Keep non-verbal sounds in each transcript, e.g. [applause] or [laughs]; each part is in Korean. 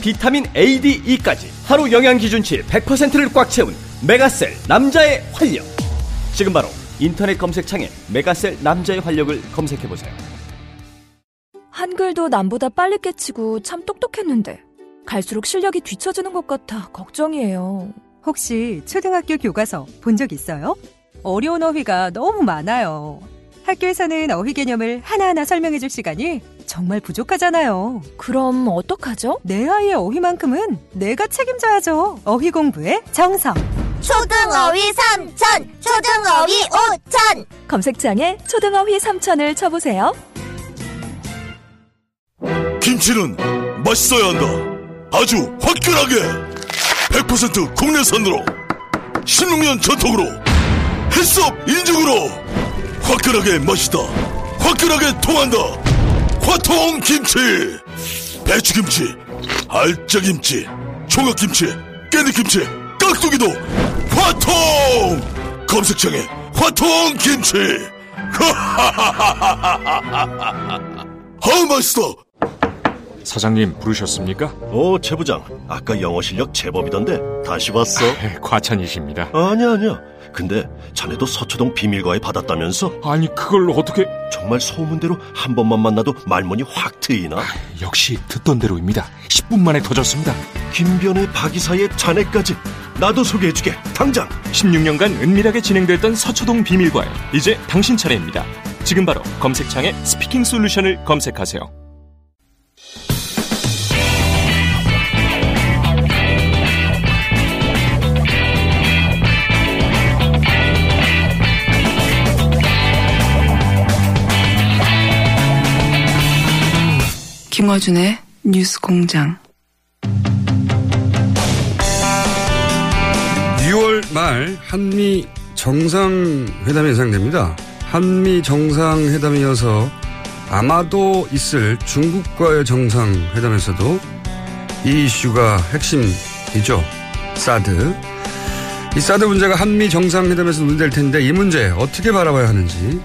비타민 A, D, E까지 하루 영양 기준치 100%를 꽉 채운 메가셀 남자의 활력 지금 바로 인터넷 검색창에 메가셀 남자의 활력을 검색해 보세요 한글도 남보다 빨리 깨치고 참 똑똑했는데 갈수록 실력이 뒤처지는 것 같아 걱정이에요. 혹시 초등학교 교과서 본 적 있어요? 어려운 어휘가 너무 많아요. 학교에서는 어휘 개념을 하나하나 설명해 줄 시간이 정말 부족하잖아요. 그럼 어떡하죠? 내 아이의 어휘만큼은 내가 책임져야죠. 어휘 공부의 정성. 초등어휘 삼천, 초등어휘 오천. 검색창에 초등어휘 3천을 쳐보세요. 김치는 맛있어야 한다. 아주 화끈하게 100% 국내산으로 16년 전통으로 햇섭 인증으로 화끈하게 맛있다. 화끈하게 통한다. 화통 김치. 배추김치, 알짜김치, 총각김치, 깻잎김치, 깍두기도 화통. 검색창에 화통 김치. 아 [laughs] 맛있어. 사장님 부르셨습니까? 어, 최 부장. 아까 영어 실력 제법이던데 다시 왔어? 네, 과찬이십니다. 아니야, 아니야. 근데 자네도 서초동 비밀과외 받았다면서? 아니 그걸 어떻게? 정말 소문대로 한 번만 만나도 말문이 확 트이나? 역시 듣던 대로입니다. 10분 만에 터졌습니다. 김변에 박이사에 자네까지 나도 소개해주게. 당장. 16년간 은밀하게 진행됐던 서초동 비밀과외 이제 당신 차례입니다. 지금 바로 검색창에 스피킹 솔루션을 검색하세요. 김어준의 뉴스 공장. 6월 말 한미 정상회담이 예상됩니다. 한미 정상회담이어서 아마도 있을 중국과의 정상회담에서도 이 이슈가 핵심이죠. 사드. 이 사드 문제가 한미 정상회담에서 논의될 텐데 이 문제 어떻게 바라봐야 하는지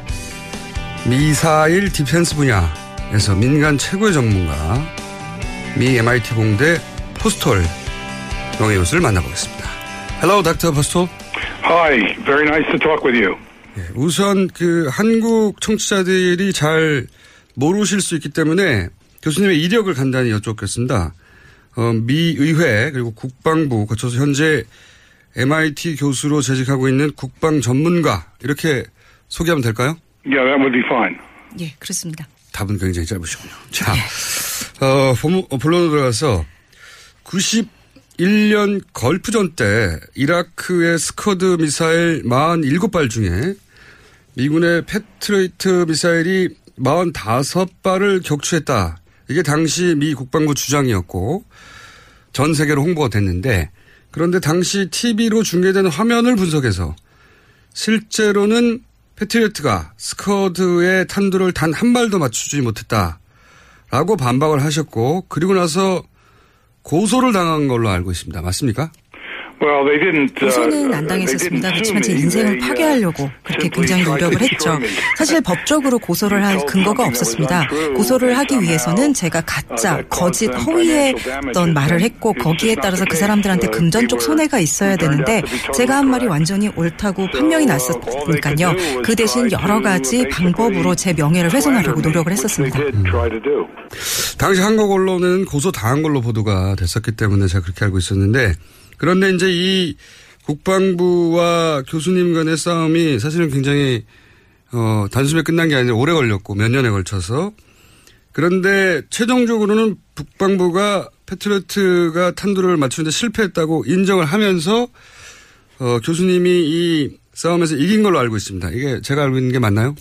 미사일 디펜스 분야 에서 민간 최고의 전문가 미 MIT 공대 포스톨 명예 교수를 만나보겠습니다. Hello, Dr. Postol. Hi, very nice to talk with you. 예, 우선 그 한국 청취자들이 잘 모르실 수 있기 때문에 교수님의 이력을 간단히 여쭙겠습니다. 어, 미 의회 그리고 국방부 거쳐서 현재 MIT 교수로 재직하고 있는 국방 전문가 이렇게 소개하면 될까요? Yeah, that would be fine. 예, 그렇습니다. 답은 굉장히 짧으시군요. 자, 어, 본- 어, 본론으로 들어가서 91년 걸프전 때 이라크의 스커드 미사일 47발 중에 미군의 패트리어트 미사일이 45발을 격추했다. 이게 당시 미 국방부 주장이었고 전 세계로 홍보가 됐는데 그런데 당시 TV로 중계된 화면을 분석해서 실제로는 패트리어트가 스커드의 탄두를 단 한 발도 맞추지 못했다라고 반박을 하셨고 그리고 나서 고소를 당한 걸로 알고 있습니다. 맞습니까? Well, they didn't. uh, 고소는 안 they 당했었습니다. didn't 그렇지만 제. 인생을 They, uh, 파괴하려고 그렇게 굉장히 노력을 했죠. 사실 [laughs] 법적으로 고소를 할 근거가 없었습니다. 고소를 하기 위해서는 제가 가짜, 거짓, 허위했던 말을 했고 거기에 따라서 그 사람들한테 금전적 손해가 있어야 되는데 제가 한 말이 완전히 옳다고 판명이 났었으니까요. 그 대신 여러 가지 방법으로 제 명예를 훼손하려고 노력을 했었습니다. Do. 당시 한국 언론은 고소 당한 걸로 보도가 됐었기 때문에 제가 그렇게 알고 있었는데 그런데 이제 이 국방부와 교수님 간의 싸움이 사실은 굉장히 어, 단숨에 끝난 게 아니라 오래 걸렸고 몇 년에 걸쳐서 그런데 최종적으로는 국방부가 패트리어트가 탄두를 맞추는데 실패했다고 인정을 하면서 어, 교수님이 이 싸움에서 이긴 걸로 알고 있습니다. 이게 제가 알고 있는 게 맞나요?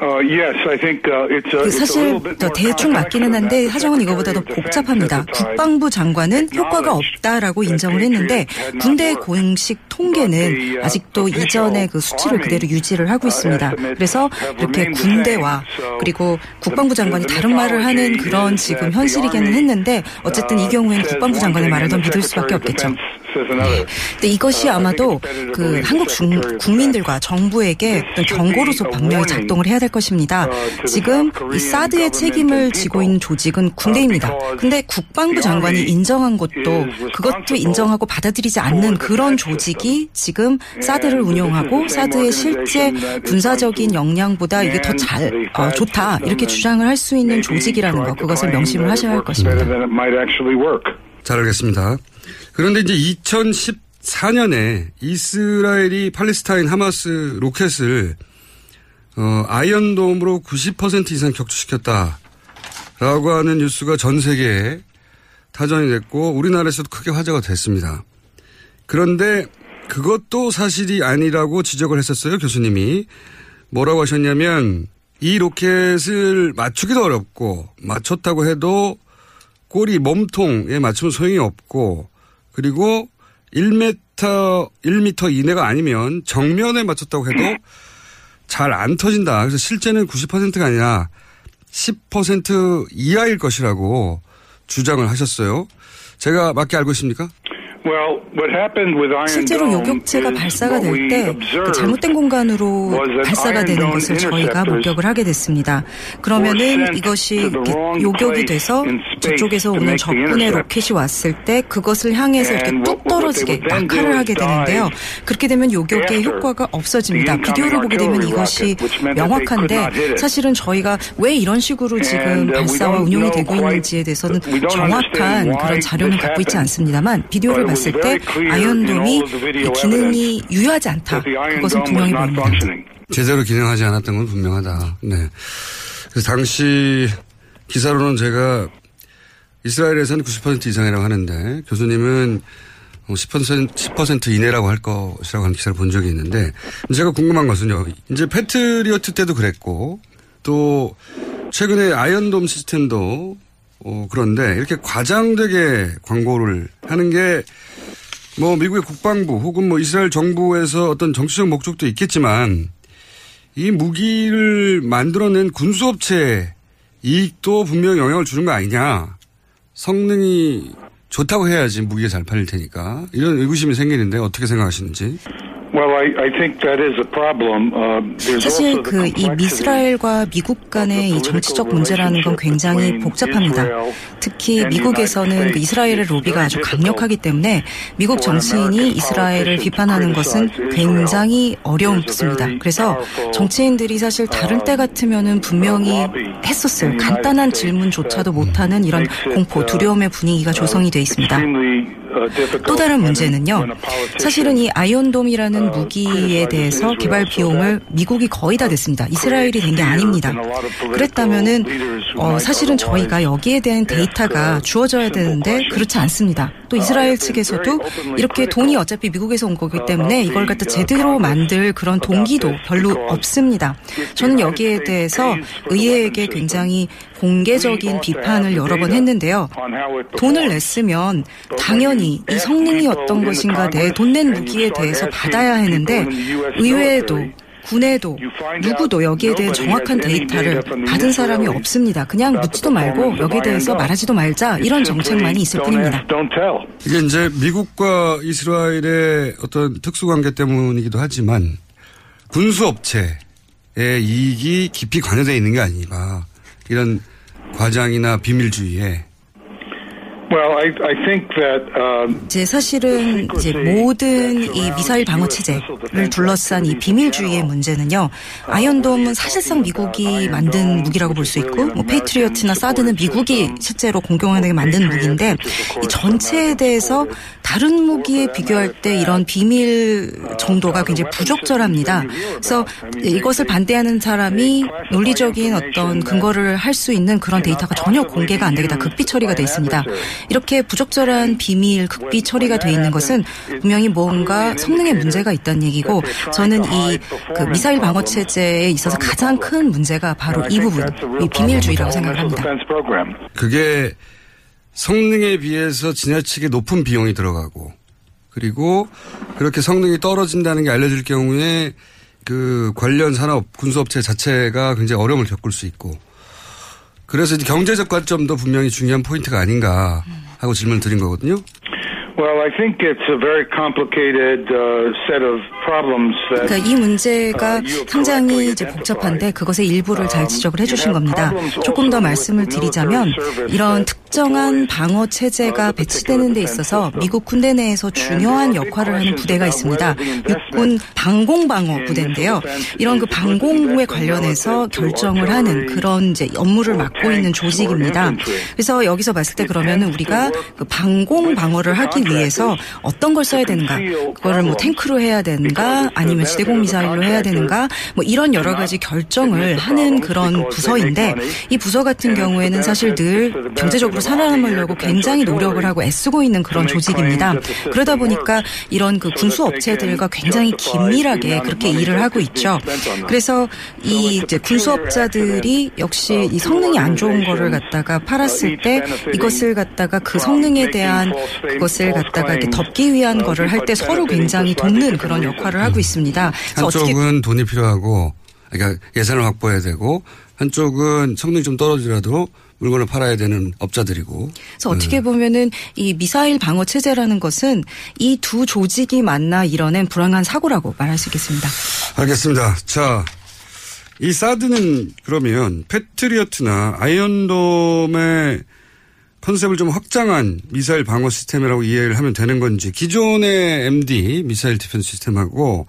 Uh, yes, I think uh, it's a, 그 사실 더 대충 맞기는 한데 사정은 이거보다 더 복잡합니다. 국방부 장관은 효과가 없다라고 인정을 했는데 군대 공식 통계는 아직도 이전의 그 수치를 그대로 유지를 하고 있습니다. 그래서 이렇게 군대와 그리고 국방부 장관이 다른 말을 하는 그런 지금 현실이기는 했는데 어쨌든 이 경우에는 국방부 장관의 말을 더 믿을 수밖에 없겠죠. 네. 근데 이것이 아마도 그 한국 중, 국민들과 정부에게 어떤 경고로서 분명히 작동을 해야 될 것입니다. 지금 이 사드의 책임을 지고 있는 조직은 군대입니다. 근데 국방부 장관이 인정한 것도 그것도 인정하고 받아들이지 않는 그런 조직이 지금 사드를 운용하고 사드의 실제 군사적인 역량보다 이게 더 잘 어, 좋다 이렇게 주장을 할 수 있는 조직이라는 거 그것을 명심을 하셔야 할 것입니다. 잘 알겠습니다. 그런데 이제 2014년에 이스라엘이 팔레스타인 하마스 로켓을 어, 아이언돔으로 90% 이상 격추시켰다라고 하는 뉴스가 전 세계에 타전이 됐고 우리나라에서도 크게 화제가 됐습니다. 그런데 그것도 사실이 아니라고 지적을 했었어요 교수님이 뭐라고 하셨냐면 이 로켓을 맞추기도 어렵고 맞췄다고 해도 꼬리 몸통에 맞추면 소용이 없고 그리고 1m 1m 이내가 아니면 정면에 맞췄다고 해도 잘 안 터진다. 그래서 실제는 90%가 아니라 10% 이하일 것이라고 주장을 하셨어요. 제가 맞게 알고 있습니까? 실제로 요격체가 발사가 될때그 잘못된 공간으로 발사가 되는 것을 저희가 목격을 하게 됐습니다. 그러면은 이것이 요격이 돼서 저쪽에서 오는 적군의 로켓이 왔을 때 그것을 향해서 이렇게 뚝 떨어지게 낙하를 하게 되는데요. 그렇게 되면 요격의 효과가 없어집니다. 비디오를 보게 되면 이것이 명확한데 사실은 저희가 왜 이런 식으로 지금 발사와 운용이 되고 있는지에 대해서는 정확한 그런 자료는 갖고 있지 않습니다만 비디오를 봤을 때 아이언돔이 기능이 유효하지 않다. 그것은 분명히 보입니다. 제대로 기능하지 않았던 건 분명하다. 네. 그래서 당시 기사로는 제가 이스라엘에서는 90% 이상이라고 하는데 교수님은 10% 10% 이내라고 할 것이라고 하는 기사를 본 적이 있는데 제가 궁금한 것은요. 이제 패트리어트 때도 그랬고 또 최근에 아이언돔 시스템도 어, 그런데 이렇게 과장되게 광고를 하는 게 뭐 미국의 국방부 혹은 뭐 이스라엘 정부에서 어떤 정치적 목적도 있겠지만 이 무기를 만들어낸 군수업체 이익도 분명히 영향을 주는 거 아니냐. 성능이 좋다고 해야지 무기가 잘 팔릴 테니까. 이런 의구심이 생기는데 어떻게 생각하시는지. 사실 그 이 미스라엘과 미국 간의 이 정치적 문제라는 건 굉장히 복잡합니다. 특히 미국에서는 그 이스라엘의 로비가 아주 강력하기 때문에 미국 정치인이 이스라엘을 비판하는 것은 굉장히 어려움습니다. 그래서 정치인들이 사실 다른 때 같으면은 분명히 했었어요. 간단한 질문조차도 못하는 이런 공포, 두려움의 분위기가 조성이 돼 있습니다. 또 다른 문제는요. 사실은 이 아이언돔이라는 무기에 대해서 개발 비용을 미국이 거의 다 냈습니다. 이스라엘이 낸게 아닙니다. 그랬다면은 어, 사실은 저희가 여기에 대한 데이터가 주어져야 되는데 그렇지 않습니다. 또 이스라엘 측에서도 이렇게 돈이 어차피 미국에서 온 거기 때문에 이걸 갖다 제대로 만들 그런 동기도 별로 없습니다. 저는 여기에 대해서 의회에게 굉장히 공개적인 비판을 여러 번 했는데요. 돈을 냈으면 당연히 이 성능이 어떤 것인가 내돈낸 무기에 대해서 받아야 하는데 의회에도 군에도 누구도 여기에 대한 정확한 데이터를 받은 사람이 없습니다. 그냥 묻지도 말고 여기에 대해서 말하지도 말자 이런 정책만이 있을 뿐입니다. 이게 이제 미국과 이스라엘의 어떤 특수관계 때문이기도 하지만 군수업체의 이익이 깊이 관여되어 있는 게 아닌가 이런 과장이나 비밀주의에 이제 사실은 이제 모든 이 미사일 방어 체제를 둘러싼 이 비밀주의의 문제는요. 아이언돔은 사실상 미국이 만든 무기라고 볼 수 있고, 뭐 페이트리어트나 사드는 미국이 실제로 공공연하게 만든 무기인데 이 전체에 대해서 다른 무기에 비교할 때 이런 비밀 정도가 굉장히 부적절합니다. 그래서 이것을 반대하는 사람이 논리적인 어떤 근거를 할 수 있는 그런 데이터가 전혀 공개가 안 되게 다 극비 처리가 돼 있습니다. 이렇게 부적절한 비밀, 극비 처리가 돼 있는 것은 분명히 뭔가 성능에 문제가 있다는 얘기고 저는 이 그 미사일 방어 체제에 있어서 가장 큰 문제가 바로 이 부분, 이 비밀주의라고 생각을 합니다. 그게 성능에 비해서 지나치게 높은 비용이 들어가고 그리고 그렇게 성능이 떨어진다는 게 알려질 경우에 그 관련 산업 군수업체 자체가 굉장히 어려움을 겪을 수 있고 그래서 이제 경제적 관점도 분명히 중요한 포인트가 아닌가 하고 질문을 드린 거거든요. Well, I think it's a very complicated uh, set of problems that 그러니까 이 문제가 상당히 이제 복잡한데 그것의 일부를 잘 지적을 해주신 겁니다. 조금 더 말씀을 드리자면 이런 특 정한 방어 체제가 배치되는 데 있어서 미국 군대 내에서 중요한 역할을 하는 부대가 있습니다. 육군 방공방어 부대인데요. 이런 그 방공부에 관련해서 결정을 하는 그런 이제 업무를 맡고 있는 조직입니다. 그래서 여기서 봤을 때 그러면은 우리가 그 방공방어를 하기 위해서 어떤 걸 써야 되는가? 그거를 뭐 탱크로 해야 되는가? 아니면 지대공 미사일로 해야 되는가? 뭐 이런 여러 가지 결정을 하는 그런 부서인데 이 부서 같은 경우에는 사실 늘 경제적으로 살아남으려고 굉장히 노력을 하고 애쓰고 있는 그런 조직입니다. 그러다 보니까 이런 그 군수 업체들과 굉장히 긴밀하게 그렇게 일을 하고 있죠. 그래서 이 이제 군수업자들이 역시 이 성능이 안 좋은 거를 갖다가 팔았을 때 이것을 갖다가 그 성능에 대한 그것을 갖다가 이렇게 덮기 위한 거를 할 때 서로 굉장히 돕는 그런 역할을 하고 있습니다. 한쪽은 돈이 필요하고 그러니까 예산을 확보해야 되고 한쪽은 성능이 좀 떨어지더라도 물건을 팔아야 되는 업자들이고. 그래서 어떻게 보면은 이 미사일 방어 체제라는 것은 이 두 조직이 만나 이뤄낸 불안한 사고라고 말할 수 있겠습니다. 알겠습니다. 자, 이 사드는 그러면 패트리어트나 아이언돔의 컨셉을 좀 확장한 미사일 방어 시스템이라고 이해를 하면 되는 건지 기존의 MD 미사일 디펜스 시스템하고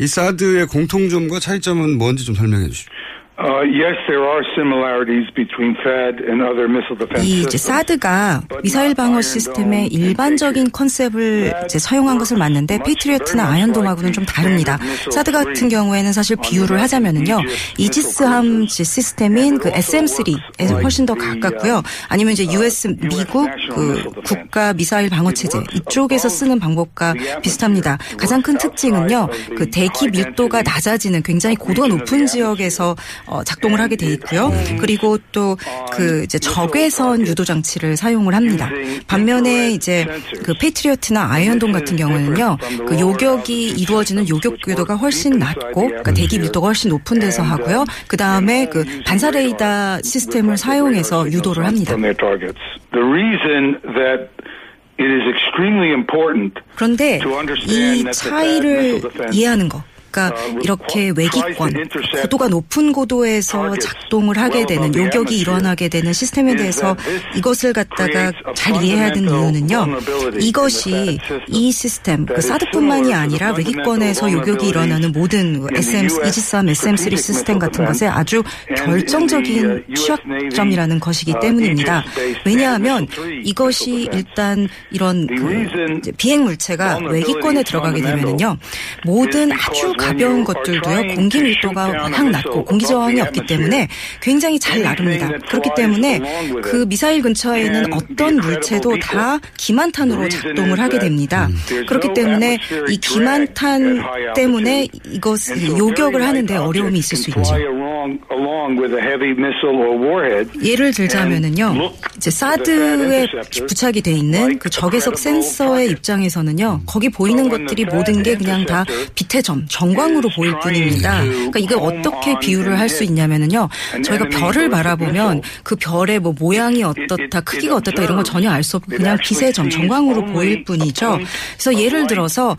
이 사드의 공통점과 차이점은 뭔지 좀 설명해 주십시오. Uh, yes, there are similarities between THAAD and other missile defense 이 이제. 사드가 미사일 방어 시스템의 일반적인 컨셉을 이제 사용한 것을 맞는데 페이트리어트나 아이언돔하고는 좀 다릅니다. 사드 같은 경우에는 사실 비유를 하자면은요, 이지스함 시스템인 그 SM3에 훨씬 더 가깝고요. 아니면 이제 US 미국 그 국가 미사일 방어 체제 이쪽에서 쓰는 방법과 비슷합니다. 가장 큰 특징은요, 그 대기 밀도가 낮아지는 굉장히 고도가 높은 지역에서 어, 작동을 하게 돼 있고요. 그리고 또 그 이제 적외선 유도 장치를 사용을 합니다. 반면에 이제 그 페이트리어트나 아이언돔 같은 경우는요, 그 요격이 이루어지는 요격 궤도가 훨씬 낮고, 그러니까 대기 밀도가 훨씬 높은 데서 하고요. 그 다음에 그 반사 레이더 시스템을 사용해서 유도를 합니다. From their targets. The reason that it is extremely important 그런데 이 차이를 이해하는 거. 그러니까 이렇게 외기권, 고도가 높은 고도에서 작동을 하게 되는 요격이 일어나게 되는 시스템에 대해서 이것을 갖다가 잘 이해해야 되는 이유는요. 이것이 이 시스템, 그 사드뿐만이 아니라 외기권에서 요격이 일어나는 모든 SM, 이지스함 SM3 시스템 같은 것에 아주 결정적인 취약점이라는 것이기 때문이니다 왜냐하면 이것이 일단 이런 그 비행 물체가 외기권에 들어가게 되면은요. 모든 아주 가벼운 것들도요 공기 밀도가 워낙 낮고 공기 저항이 없기 때문에 굉장히 잘 나릅니다. 그렇기 때문에 그 미사일 근처에 있는 어떤 물체도 다 기만탄으로 작동을 하게 됩니다. 그렇기 때문에 이 기만탄 때문에 이것을 요격을 하는데 어려움이 있을 수 있죠. 예를 들자면은요, 이제 사드에 부착이 돼 있는 그 적외석 센서의 입장에서는요, 거기 보이는 것들이 모든 게 그냥 다 빛의 점, 정 광으로 보일 뿐입니다. 그러니까 이걸 어떻게 비유를 할 수 있냐면은요, 저희가 별을 바라보면 그 별의 뭐 모양이 어떻다, 크기가 어떻다 이런 걸 전혀 알 수 없고 그냥 빛의 점, 정광으로 보일 뿐이죠. 그래서 예를 들어서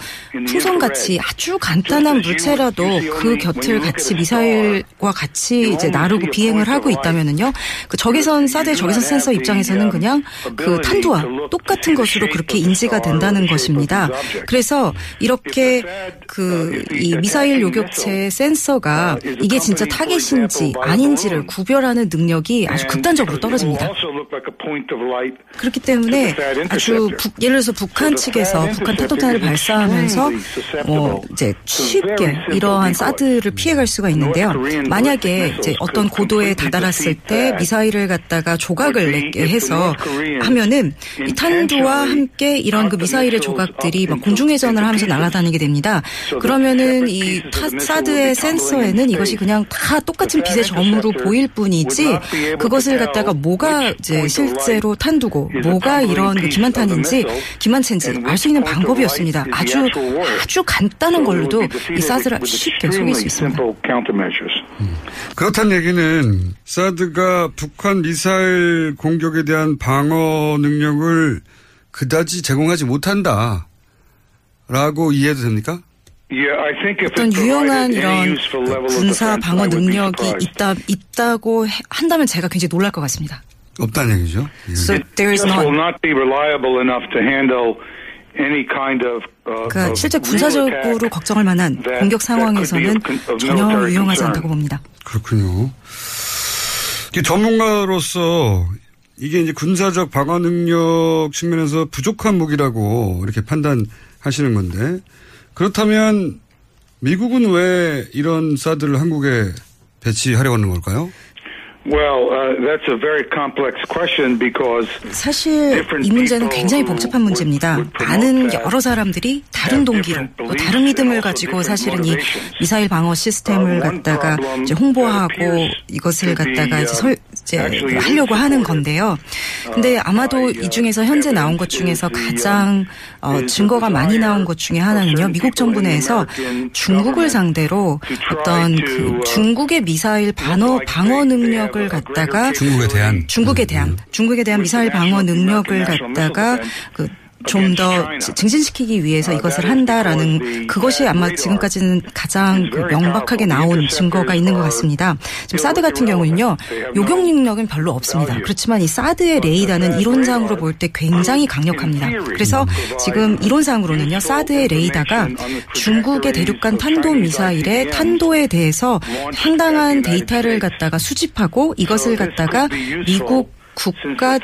풍선같이 아주 간단한 물체라도 그 곁을 같이 미사일과 같이 이제 나르고 비행을 하고 있다면은요, 그 적외선 사드의 적외선 센서 입장에서는 그냥 그 탄두와 똑같은 것으로 그렇게 인지가 된다는 것입니다. 그래서 이렇게 그 이 미사일 요격체 센서가 이게 진짜 타겟인지 아닌지를 구별하는 능력이 아주 극단적으로 떨어집니다. 그렇기 때문에 아주 북, 예를 들어서 북한 측에서 북한 탄도탄을 발사하면서 뭐 이제 쉽게 이러한 사드를 피해갈 수가 있는데요. 만약에 만약에 이제 어떤 고도에 다다랐을 때 미사일을 갖다가 조각을 내게 해서 하면은 이 탄두와 함께 이런 그 미사일의 조각들이 막 공중회전을 하면서 날아다니게 됩니다. 그러면은 이 타, 사드의 센서에는 이것이 그냥 다 똑같은 빛의 점으로 보일 뿐이지 그것을 갖다가 뭐가 이제 실제로 탄두고 뭐가 이런 그 기만탄인지 기만체인지 알 수 있는 방법이었습니다. 아주 아주 간단한 걸로도 이 사드를 쉽게 속일 수 있습니다. 그렇다는 얘기는 사드가 북한 미사일 공격에 대한 방어 능력을 그다지 제공하지 못한다. 라고 이해해도 됩니까? 어떤 유용한 이런 군사 방어 능력이 있다, 있다고 해- 한다면 제가 굉장히 놀랄 것 같습니다. 없다는 얘기죠. 예. So there is not. not be reliable enough to handle any kind of. Uh, 그러니까 실제 군사적으로 걱정할 만한 공격 상황에서는 전혀 유용하지. 않다고 봅니다. 그렇군요. 전문가로서 이게 이제 군사적 방어 능력 측면에서 부족한 무기라고 이렇게 판단하시는 건데 그렇다면 미국은 왜 이런 사드를 한국에 배치하려고 하는 걸까요? Well, uh, that's a very complex question because 사실 이 문제는 굉장히 복잡한 문제입니다. 많은 여러 사람들이 다른 동기로 또 다른 믿음을 가지고 사실은 이 미사일 방어 시스템을 갖다가 이제 홍보하고 이것을 갖다가 이제 설 이제 하려고 하는 건데요. 근데 아마도 이 중에서 현재 나온 것 중에서 가장 어, 증거가 많이 나온 것 중에 하나는요. 미국 정부 내에서 중국을 상대로 어떤 그 중국의 미사일 방어 방어 능력을 갖다가 중국에 대한 중국에 대한 중국에 대한 미사일 방어 능력을 갖다가 그 좀 더 증진시키기 위해서 이것을 한다라는 그것이 아마 지금까지는 가장 그 명백하게 나온 증거가 있는 것 같습니다. 지금 사드 같은 경우는요 요격 능력은 별로 없습니다. 그렇지만 이 사드의 레이더는 이론상으로 볼 때 굉장히 강력합니다. 그래서 지금 이론상으로는요 사드의 레이더가 중국의 대륙간 탄도 미사일의 탄도에 대해서 상당한 데이터를 갖다가 수집하고 이것을 갖다가 미국 국가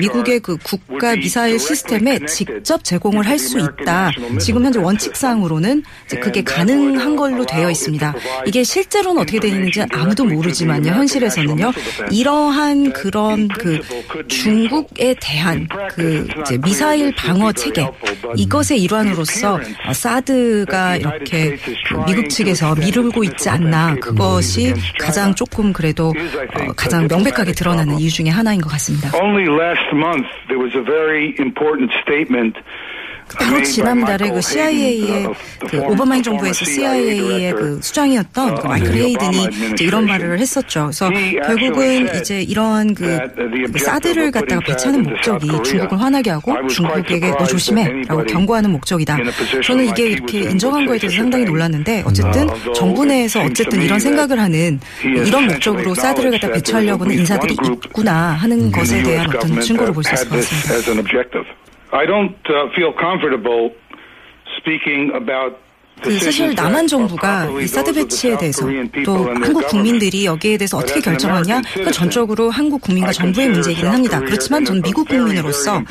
미국의 그 국가 미사일 시스템에 직접 제공을 할 수 있다. 지금 현재 원칙상으로는 그게 가능한 걸로 되어 있습니다. 이게 실제로는 어떻게 되는지 아무도 모르지만요. 현실에서는요. 이러한 그런 그 중국에 대한 그 미사일 방어 체계 이것의 일환으로서 어, 사드가 이렇게 그 미국 측에서 미루고 있지 않나 그것이 가장 조금 그래도 어, 가장 명백하게 드러나는 이유 중에 하나인 것 같습니다. Only last month there was a very important statement. 바로 지난달에 그 CIA의 그 오바마 행정부에서 CIA의 그 수장이었던 그 마이클 헤이든이 이제 이런 말을 했었죠. 그래서 결국은 이제 이러한 그, 그 사드를 갖다가 배치하는 목적이 중국을 화나게 하고 중국에게 너 조심해라고 경고하는 목적이다. 저는 이게 이렇게 인정한 거에 대해서 상당히 놀랐는데 어쨌든 정부 내에서 어쨌든 이런 생각을 하는 이런 목적으로 사드를 갖다 배치하려고는 인사들이 있구나 하는 것에 대한 어떤 증거를 볼 수 있을 것 같습니다. I don't uh, feel comfortable speaking about 그 사실 남한 정부가 이 사드 배치에 대해서 또 한국 국민들이 여기에 대해서 어떻게 결정하냐 그 전적으로 한국 국민과 정부의 문제이기는 합니다. 그렇지만 저는 미국 국민으로서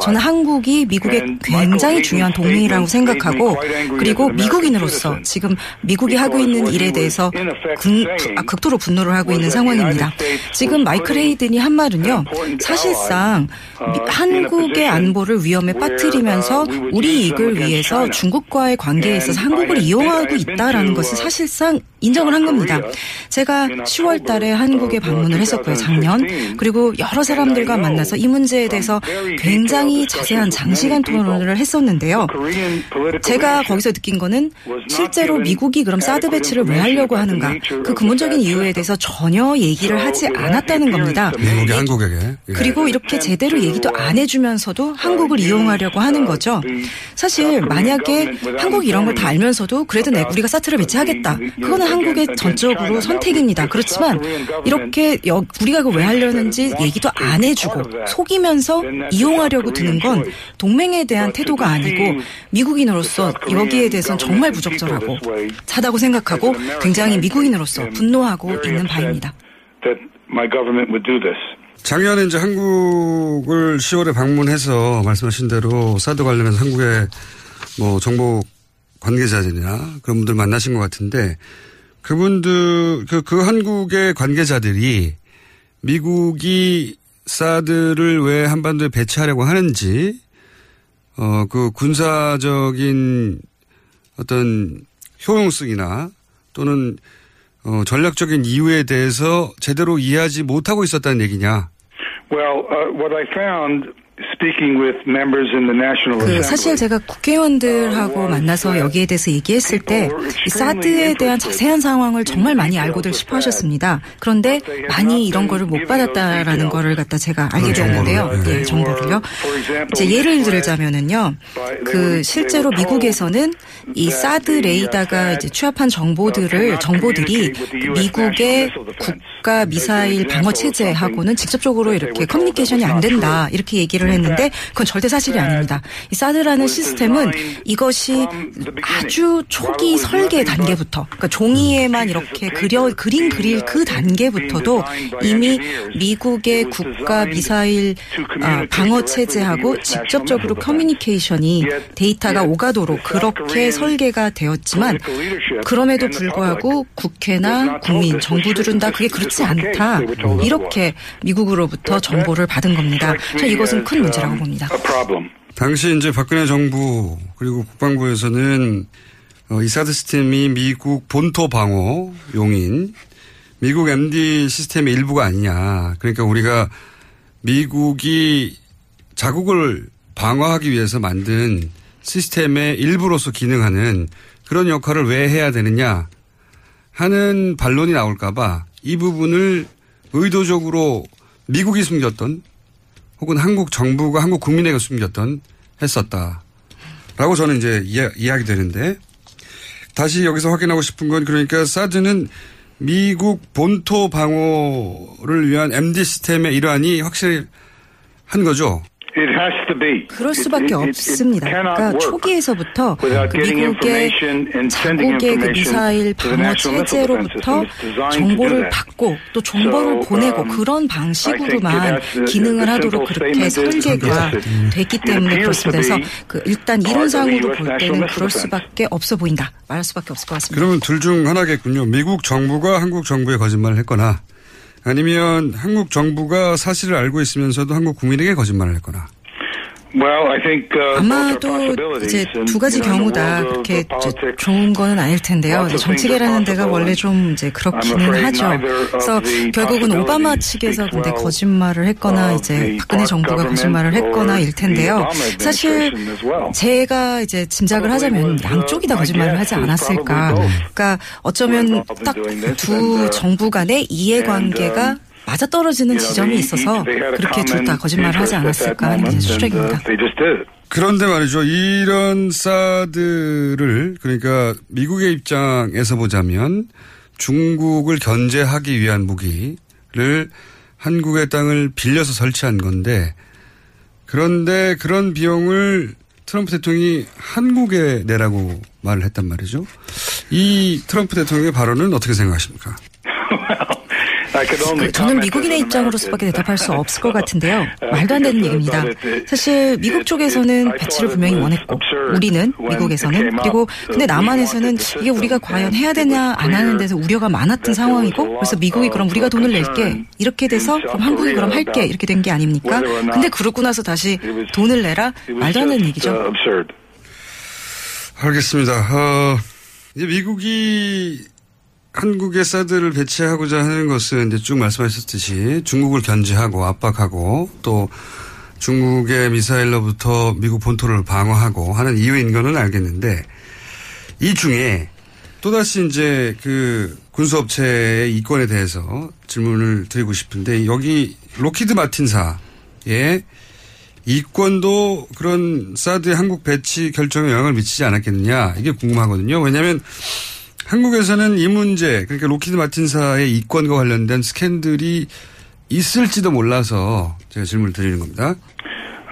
저는 한국이 미국의 굉장히 중요한 동맹이라고 생각하고 그리고 미국인으로서 지금 미국이 하고 있는 일에 대해서 군, 아, 극도로 분노를 하고 있는 상황입니다. 지금 마이클 헤이든이 한 말은요 사실상 미- 한국의 안보를 위험에 빠뜨리면서 우리 이익을 위해서 중국과의 관계에 있어서 한국을 이용하고 있다라는 것을 사실상 인정을 한 겁니다. 제가 10월 달에 한국에 방문을 했었고요, 작년. 그리고 여러 사람들과 만나서 이 문제에 대해서 굉장히 자세한 장시간 토론을 했었는데요. 제가 거기서 느낀 거는 실제로 미국이 그럼 사드 배치를 왜 하려고 하는가 그 근본적인 이유에 대해서 전혀 얘기를 하지 않았다는 겁니다. 미국이 한국에게. 예. 그리고 이렇게 제대로 얘기도 안 해주면서도 한국을 이용하려고 하는 거죠. 사실 만약에 한국이 이런 걸 다 알면서도 그래도 내 우리가 사트를 배치하겠다. 그거는 한국의 전적으로 선택입니다. 그렇지만 이렇게 여- 우리가 그걸 왜 하려는지 얘기도 안 해주고 속이면서 이용하려고 드는 건 동맹에 대한 태도가 아니고 미국인으로서 여기에 대해서는 정말 부적절하고 차다고 생각하고 굉장히 미국인으로서 분노하고 있는 바입니다. 작년에 이제 한국을 10월에 방문해서 말씀하신 대로 사드 관련해서 한국의 뭐 정보 관계자들이나 그런 분들 만나신 것 같은데 그분들 그, 그 한국의 관계자들이 미국이 사드를 왜 한반도에 배치하려고 하는지 어 그 군사적인 어떤 효용성이나 또는 어, 전략적인 이유에 대해서 제대로 이해하지 못하고 있었다는 얘기냐? Well, uh, what I found speaking with members in the National 그 Assembly. 사실 제가 국회의원들하고 만나서 여기에 대해서 얘기했을 때이 사드에 대한 자세한 상황을 정말 많이 알고들 싶어 하셨습니다. 그런데 많이 이런 거를 못 받았다라는 거를 갖다 제가 알게 되었는데요. 예, 정보를요. 이제 예를 들자면은요. 그 실제로 미국에서는 이 사드 레이더가 이제 취합한 정보들을 정보들이 미국의 국가 미사일 방어 체제하고는 직접적으로 이렇게 커뮤니케이션이 안 된다. 이렇게 얘기를 했는데 그건 절대 사실이 아닙니다. 이 사드라는 시스템은 이것이 아주 초기 설계 단계부터 그러니까 종이에만 이렇게 그려 그림 그릴 그 단계부터도 이미 미국의 국가 미사일 아, 방어 체제하고 직접적으로 커뮤니케이션이 데이터가 오가도록 그렇게 설계가 되었지만 그럼에도 불구하고 국회나 국민 정부들은 다 그게 그렇지 않다. 이렇게 미국으로부터 정보를 받은 겁니다. 저 이것은 큰 문제라고 봅니다. 당시 이제 박근혜 정부 그리고 국방부에서는 어, 이 사드 시스템이 미국 본토 방어 용인 미국 MD 시스템의 일부가 아니냐. 그러니까 우리가 미국이 자국을 방어하기 위해서 만든 시스템의 일부로서 기능하는 그런 역할을 왜 해야 되느냐 하는 반론이 나올까봐 이 부분을 의도적으로 미국이 숨겼던 혹은 한국 정부가 한국 국민에게 숨겼던 했었다. 라고 저는 이제 이야, 이야기 되는데 다시 여기서 확인하고 싶은 건 그러니까 사드는 미국 본토 방어를 위한 MD 시스템의 일환이 확실히 한 거죠. It has to be. 그럴 수밖에 없습니다. 그러니까 초기에서부터 그 미국의 자국의 그 미사일 to the 방어 체제로부터 정보를. 받고 또 정보를 보내고 um, 그런 방식으로만 기능을 the 하도록 그렇게 설계가 됐기 때문에 그렇습니다. to 그래서 그 일단 이론상으로 볼 때는 그럴. 수밖에 없어 보인다. 말할 수밖에 없을 것 같습니다. 그러면 둘 중 하나겠군요. 미국 정부가 한국 정부에 거짓말을 했거나 아니면 한국 정부가 사실을 알고 있으면서도 한국 국민에게 거짓말을 했거나. 아마도. 이제 And, 두 가지 경우다 그렇게 uh, 좋은 거는 아닐 텐데요. 정치계라는 데가 원래 좀 이제 그렇기는 하죠. 그래서 the 결국은 오바마 측에서 근데 거짓말을 했거나 이제 박근혜 정부가 거짓말을 했거나 일 텐데요. 사실. 제가 이제 짐작을 하자면 양쪽이 다 거짓말을 하지 않았을까. 그러니까 어쩌면 딱 두 정부 간의 이해관계가 맞아 떨어지는 지점이 있어서 그렇게 둘 다 거짓말을 하지 않았을까 하는 게제 추정입니다. 그런데 말이죠. 이런 사드를 그러니까 미국의 입장에서 보자면 중국을 견제하기 위한 무기를 한국의 땅을 빌려서 설치한 건데 그런데 그런 비용을 트럼프 대통령이 한국에 내라고 말을 했단 말이죠. 이 트럼프 대통령의 발언은 어떻게 생각하십니까? [laughs] I could only 그 저는 미국인의 입장으로서밖에. 대답할 수 없을 것 같은데요. [laughs] 말도 안 되는 얘기입니다. 사실 미국 쪽에서는 배치를 분명히 원했고 우리는 미국에서는 그리고 근데 남한에서는 이게 우리가 과연 해야 되냐 안 하는 데서 우려가 많았던 상황이고 그래서 미국이 그럼 우리가 돈을 낼게 이렇게 돼서 그럼 한국이 그럼 할게 이렇게 된 게 아닙니까? 근데 그러고 나서 다시 돈을 내라 말도 안 되는 얘기죠. Uh, absurd. 알겠습니다. 어, 이제 미국이 한국에 사드를 배치하고자 하는 것은 이제 쭉 말씀하셨듯이 중국을 견제하고 압박하고 또 중국의 미사일로부터 미국 본토를 방어하고 하는 이유인 거는 알겠는데 이 중에 또다시 이제 그 군수업체의 이권에 대해서 질문을 드리고 싶은데 여기 로키드 마틴사의 이권도 그런 사드 한국 배치 결정에 영향을 미치지 않았겠느냐 이게 궁금하거든요. 왜냐하면 한국에서는 이 문제 그러니까 록히드 마틴사의 이권과 관련된 스캔들이 있을지도 몰라서 제가 질문을 드리는 겁니다.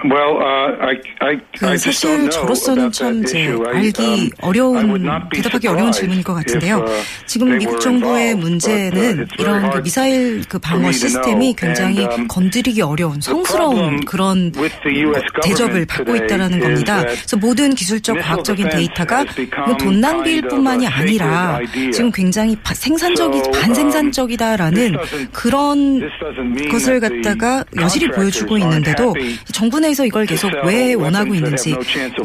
Well, uh, I, I, 그 사실 저로서는 참 이제 알기 음, 어려운 대답하기 어려운 질문일 것 같은데요. 어, 지금 미국 정부의 문제는 어, 이런 그 미사일 그 방어 시스템이. 굉장히 음, 건드리기 어려운 성스러운 그런 대접을 받고 있다라는 is 겁니다. 그래서 모든 기술적 과학적인 데이터가 돈 낭비일 뿐만이 아니라. 지금 굉장히 바- 생산적이 um, 반생산적이다라는 그런 것을 갖다가 여실히 보여주고 있는데도 정부 내 에서 이걸 계속 왜 원하고 있는지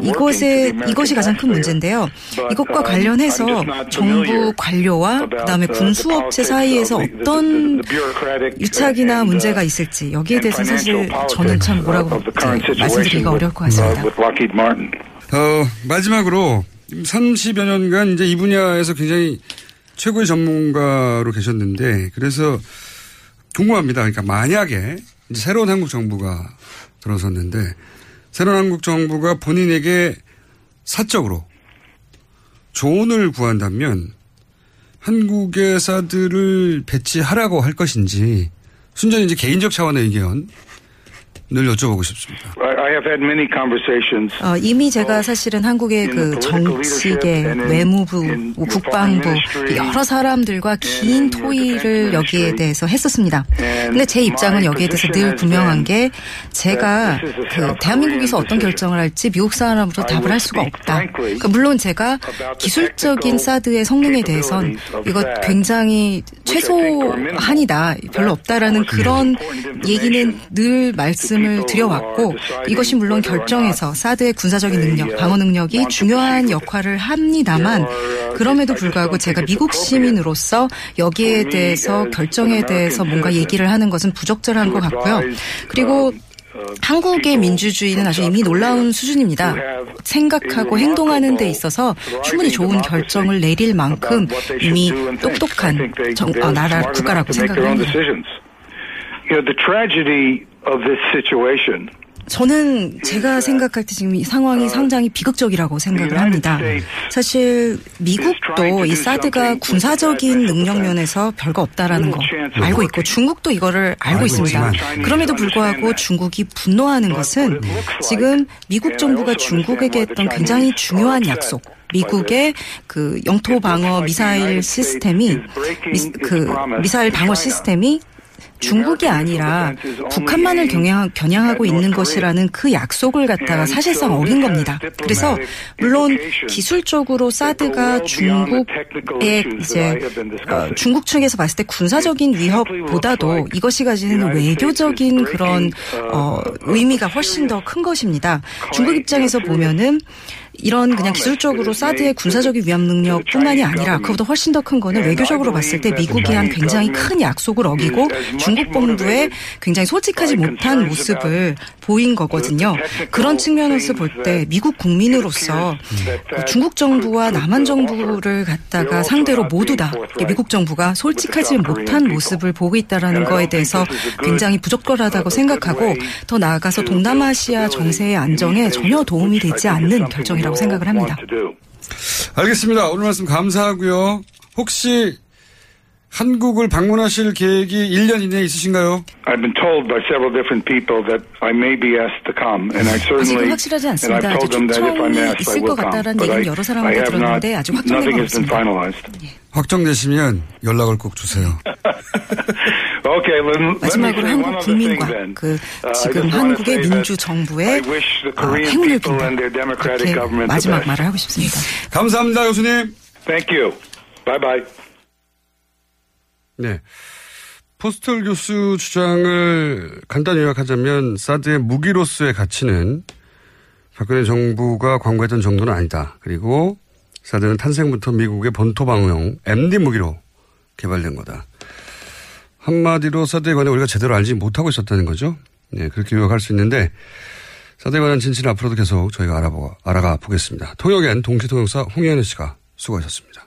이것에 이것이 가장 큰. 문제인데요. 이것과 um, 관련해서 정부 관료와 그다음에 군수업체 사이에서 어떤 유착이나 uh, 문제가 있을지 여기에 대해서 사실 저는 참 뭐라고 말씀드리기가 어려울 것 uh, 같습니다. 어, 마지막으로 30여 년간 이제 이 분야에서 굉장히 최고의 전문가로 계셨는데 그래서 궁금합니다. 그러니까 만약에 이제 새로운 한국 정부가 들어섰는데 새로운 한국 정부가 본인에게 사적으로 조언을 구한다면 한국의 사드를 배치하라고 할 것인지 순전히 이제 개인적 차원의 의견 을 여쭤보고 싶습니다. I, I have had many conversations. 어, 이미 제가 사실은 한국의 그 정치계, 외무부, 뭐 국방부 여러 사람들과 긴 토의를 여기에 대해서 했었습니다. 근데 제 입장은 여기에 대해서 늘 분명한 게 제가 그 대한민국에서 어떤 결정을 할지 미국 사람으로 답을 할 수가 없다. 그러니까 물론 제가 기술적인 사드의 성능에 대해선 이거 굉장히 최소한이다, 별로 없다라는 그런 얘기는 늘 말씀 을 드려왔고 이것이 물론 결정에서 사드의 군사적인 능력, 방어 능력이 중요한 역할을 합니다만 그럼에도 불구하고 제가 미국 시민으로서 여기에 대해서 결정에 대해서 뭔가 얘기를 하는 것은 부적절한 것 같고요. 그리고 한국의 민주주의는 아주 이미 놀라운 수준입니다. 생각하고 행동하는 데 있어서 충분히 좋은 결정을 내릴 만큼 이미 똑똑한 정, 아, 나라, 국가라고 생각을 합니다. Of this situation. 저는 제가 생각할 때 지금 이 상황이 상당히 비극적이라고 생각을 합니다. 사실 미국도 이 사드가 군사적인 능력 면에서 별거 없다라는 거 알고 있고 중국도 이거를 알고 있습니다. 그럼에도 불구하고 중국이 분노하는 것은 지금 미국 정부가 중국에게 했던 굉장히 중요한 약속. 미국의 그 영토 방어 미사일 시스템이 미, 그 미사일 방어 시스템이 중국이 아니라 북한만을 겨냥, 겨냥 하고 있는 것이라는 그 약속을 갖다가 사실상 어긴 겁니다. 그래서 물론 기술적으로 사드가 중국의 이제 어, 중국 측에서 봤을 때 군사적인 위협보다도 이것이 가지는 외교적인 그런 어, 의미가 훨씬 더 큰 것입니다. 중국 입장에서 보면은 이런 그냥 기술적으로 사드의 군사적인 위험 능력뿐만이 아니라 그보다 훨씬 더 큰 거는 외교적으로 봤을 때 미국이 한 굉장히 큰 약속을 어기고 중국 본부에 굉장히 솔직하지 못한 모습을 보인 거거든요. 그런 측면에서 볼 때 미국 국민으로서 중국 정부와 남한 정부를 갖다가 상대로 모두 다 미국 정부가 솔직하지 못한 모습을 보고 있다라는 거에 대해서 굉장히 부적절하다고 생각하고 더 나아가서 동남아시아 정세의 안정에 전혀 도움이 되지 않는 결정이라고 생각을 합니다. 알겠습니다. 오늘 말씀 감사하고요. 혹시 한국을 방문하실 계획이 1년 이내에 있으신가요? I've been told by several different people that I may be asked to come, and I 아직은 certainly 확실하지 and 않습니다. I've 아직 told them that if I'm 초청이 asked, I 있을 will 것 come. 같다라는 얘기는 여러 사람한테 have not. 들었는데 아직 확정된 Nothing 건 has been 없습니다. finalized. 확정되시면 연락을 꼭 주세요. Okay, me 마지막으로 한국 국민과 then. 그 Uh, I 지금 한국의 민주 정부의 I wish the 어, Korean 행운을 people and their 빈다. democratic 이렇게 government the 마지막. 말을 하고 싶습니다. 감사합니다, 교수님. Thank you. Bye bye. 네. 포스털 교수 주장을 간단히 요약하자면 사드의 무기로서의 가치는 박근혜 정부가 광고했던 정도는 아니다. 그리고 사드는 탄생부터 미국의 본토 방어용 MD 무기로 개발된 거다. 한마디로 사드에 관해 우리가 제대로 알지 못하고 있었다는 거죠. 네, 그렇게 요약할 수 있는데 사드에 관한 진실은 앞으로도 계속 저희가 알아보, 알아가 보겠습니다. 통역엔 동시통역사 홍현우 씨가 수고하셨습니다.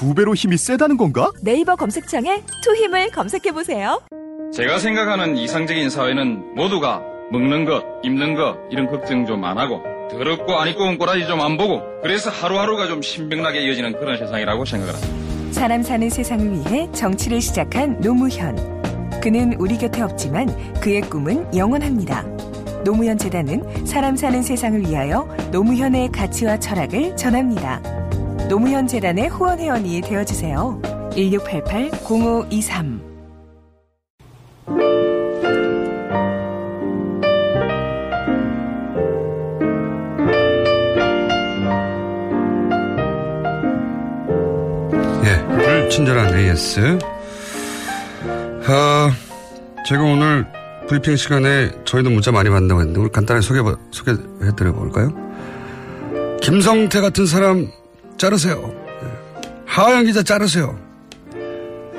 두 배로 힘이 세다는 건가? 네이버 검색창에 투 힘을 검색해 보세요. 제가 생각하는 이상적인 사회는 모두가 먹는 것, 입는 것 이런 걱정 좀 안 하고 더럽고 아니꼬운 꼬라지 좀 안 보고 그래서 하루하루가 좀 신명나게 이어지는 그런 세상이라고 생각을 합니다. 사람 사는 세상을 위해 정치를 시작한 노무현. 그는 우리 곁에 없지만 그의 꿈은 영원합니다. 노무현 재단은 사람 사는 세상을 위하여 노무현의 가치와 철학을 전합니다. 노무현 재단의 후원 회원이 되어 주세요. 1688-0523 예, 불친절한 AS. 아, 제가 오늘 브리핑 시간에 저희도 문자 많이 받는다고 했는데, 우리 간단히 소개, 소개해드려 볼까요? 김성태 같은 사람 자르세요. 예. 하영 기자 자르세요.